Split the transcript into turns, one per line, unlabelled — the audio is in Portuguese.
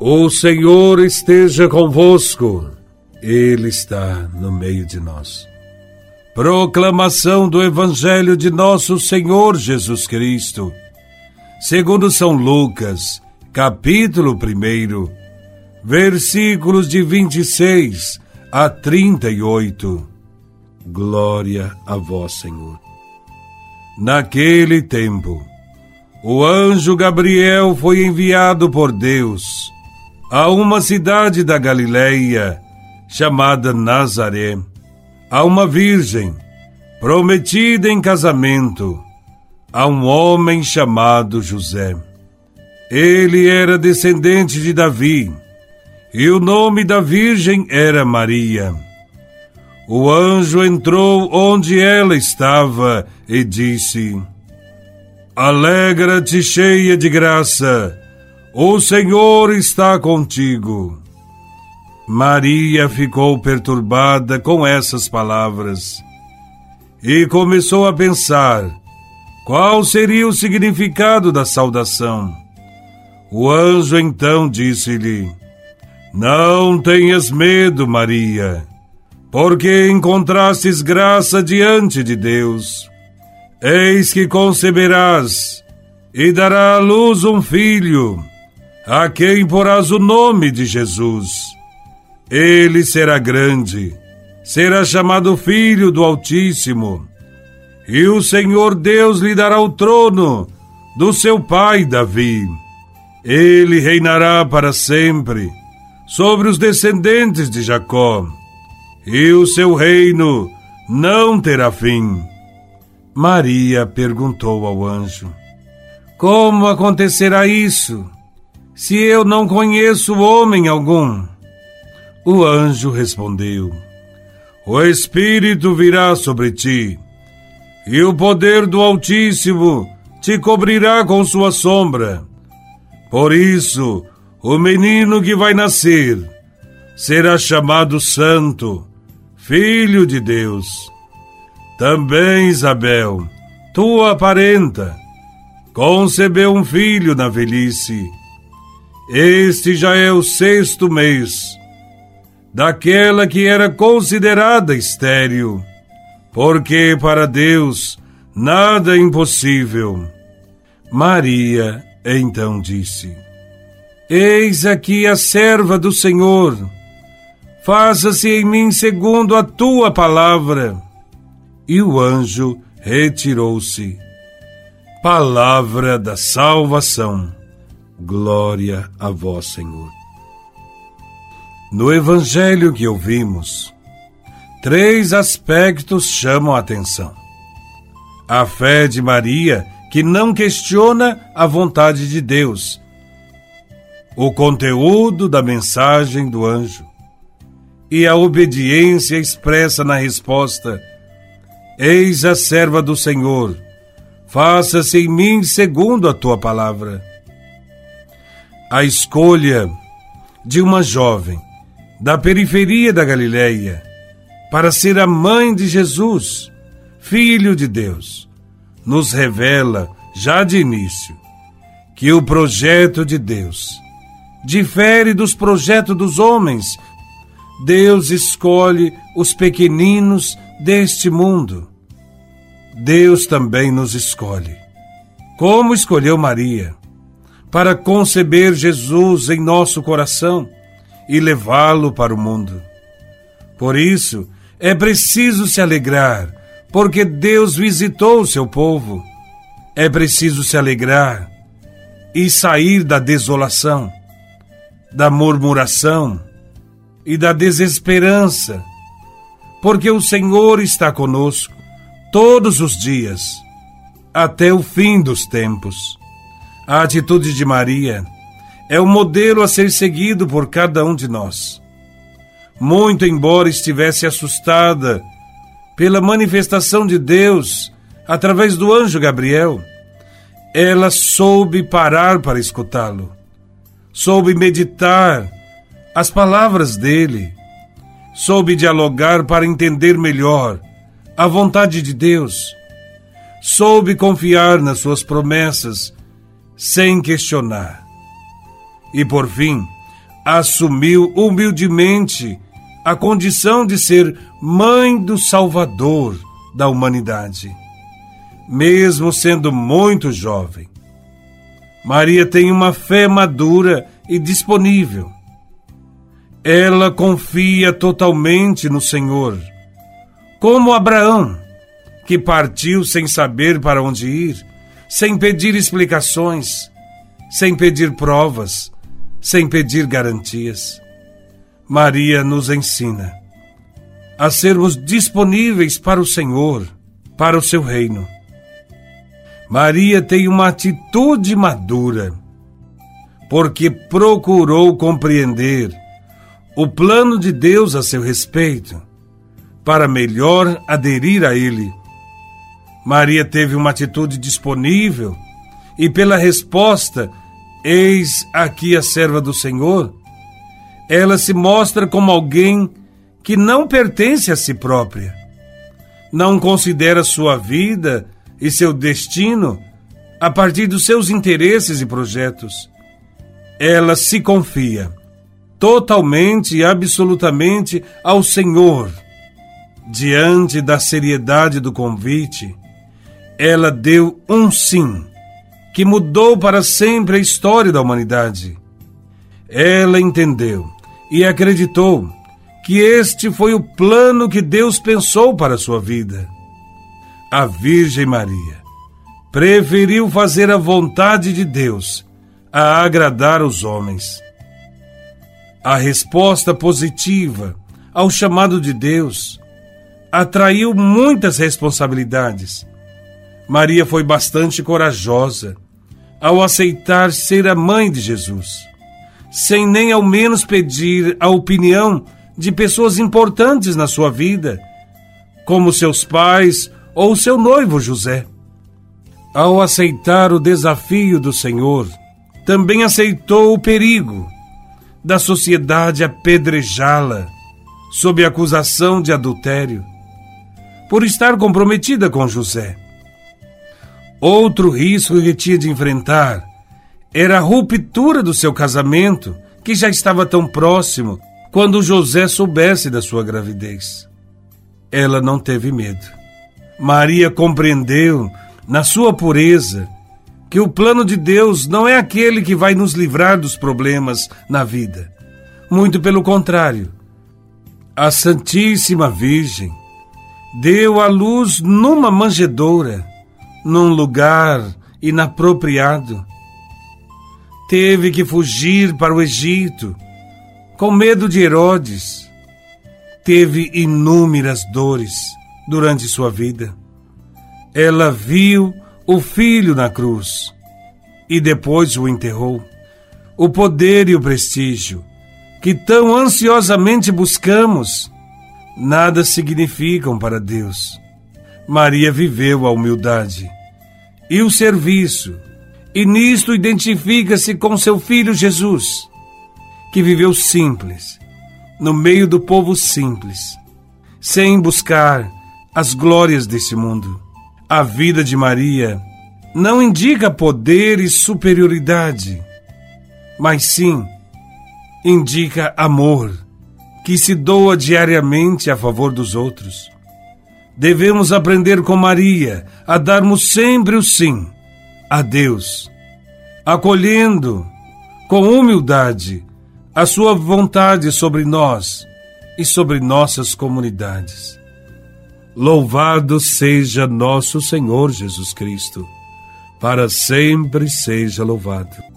O Senhor esteja convosco, Ele está no meio de nós. Proclamação do Evangelho de Nosso Senhor Jesus Cristo, segundo São Lucas, capítulo 1, versículos de 26 a 38. Glória a Vós, Senhor. Naquele tempo, o anjo Gabriel foi enviado por Deus a uma cidade da Galileia chamada Nazaré, a uma virgem prometida em casamento a um homem chamado José. Ele era descendente de Davi e o nome da virgem era Maria. O anjo entrou onde ela estava e disse: Alegra-te, cheia de graça, o Senhor está contigo. Maria ficou perturbada com essas palavras e começou a pensar qual seria o significado da saudação. O anjo então disse-lhe: Não tenhas medo, Maria, porque encontrastes graça diante de Deus. Eis que conceberás e dará à luz um filho, a quem porás o nome de Jesus. Ele será grande, será chamado Filho do Altíssimo, e o Senhor Deus lhe dará o trono do seu pai Davi. Ele reinará para sempre sobre os descendentes de Jacó, e o seu reino não terá fim. Maria perguntou ao anjo: Como acontecerá isso, se eu não conheço homem algum? O anjo respondeu: O Espírito virá sobre ti, e o poder do Altíssimo te cobrirá com sua sombra. Por isso, o menino que vai nascer será chamado Santo, Filho de Deus. Também Isabel, tua parenta, concebeu um filho na velhice. Este já é o sexto mês daquela que era considerada estéril, porque para Deus nada é impossível. Maria então disse: Eis aqui a serva do Senhor. Faça-se em mim segundo a tua palavra. E o anjo retirou-se. Palavra da salvação. Glória a vós, Senhor. No evangelho que ouvimos, três aspectos chamam a atenção. A fé de Maria, que não questiona a vontade de Deus. O conteúdo da mensagem do anjo. E a obediência expressa na resposta Eis a serva do Senhor, faça-se em mim segundo a tua palavra. A escolha de uma jovem da periferia da Galileia para ser a mãe de Jesus, filho de Deus, nos revela já de início que o projeto de Deus difere dos projetos dos homens. Deus escolhe os pequeninos deste mundo. Deus também nos escolhe. Como escolheu Maria para conceber Jesus em nosso coração e levá-lo para o mundo. Por isso, é preciso se alegrar, porque Deus visitou o seu povo. É preciso se alegrar e sair da desolação, da murmuração e da desesperança porque o Senhor está conosco todos os dias, até o fim dos tempos. A atitude de Maria é o modelo a ser seguido por cada um de nós. Muito embora estivesse assustada pela manifestação de Deus através do anjo Gabriel, ela soube parar para escutá-lo, soube meditar as palavras dele soube dialogar para entender melhor a vontade de Deus, soube confiar nas suas promessas sem questionar. E por fim, assumiu humildemente a condição de ser mãe do Salvador da humanidade, mesmo sendo muito jovem. Maria tem uma fé madura e disponível. Ela confia totalmente no Senhor, como Abraão, que partiu sem saber para onde ir, sem pedir explicações, sem pedir provas, sem pedir garantias. Maria nos ensina a sermos disponíveis para o Senhor, para o seu reino. Maria tem uma atitude madura, porque procurou compreender o plano de Deus a seu respeito, para melhor aderir a ele. Maria teve uma atitude disponível e, pela resposta, eis aqui a serva do Senhor, ela se mostra como alguém que não pertence a si própria. Não considera sua vida e seu destino a partir dos seus interesses e projetos. Ela se confia totalmente e absolutamente ao Senhor. Diante da seriedade do convite, ela deu um sim que mudou para sempre a história da humanidade. Ela entendeu e acreditou que este foi o plano que Deus pensou para a sua vida. A Virgem Maria preferiu fazer a vontade de Deus a agradar os homens. A resposta positiva ao chamado de Deus atraiu muitas responsabilidades. Maria foi bastante corajosa ao aceitar ser a mãe de Jesus, sem nem ao menos pedir a opinião de pessoas importantes na sua vida, como seus pais ou seu noivo José. Ao aceitar o desafio do Senhor, também aceitou o perigo da sociedade apedrejá-la sob acusação de adultério, por estar comprometida com José. Outro risco que tinha de enfrentar era a ruptura do seu casamento, que já estava tão próximo quando José soubesse da sua gravidez. Ela não teve medo. Maria compreendeu, na sua pureza, que o plano de Deus não é aquele que vai nos livrar dos problemas na vida. Muito pelo contrário. A Santíssima Virgem deu à luz numa manjedoura, num lugar inapropriado. Teve que fugir para o Egito com medo de Herodes, teve inúmeras dores durante sua vida. Ela viu o filho na cruz e depois o enterrou. O poder e o prestígio que tão ansiosamente buscamos nada significam para Deus. Maria viveu a humildade e o serviço, e nisto identifica-se com seu filho Jesus que viveu simples, no meio do povo simples, sem buscar as glórias desse mundo. A vida de Maria não indica poder e superioridade, mas sim indica amor, que se doa diariamente a favor dos outros. Devemos aprender com Maria a darmos sempre o sim a Deus, acolhendo com humildade a sua vontade sobre nós e sobre nossas comunidades. Louvado seja nosso Senhor Jesus Cristo, para sempre seja louvado.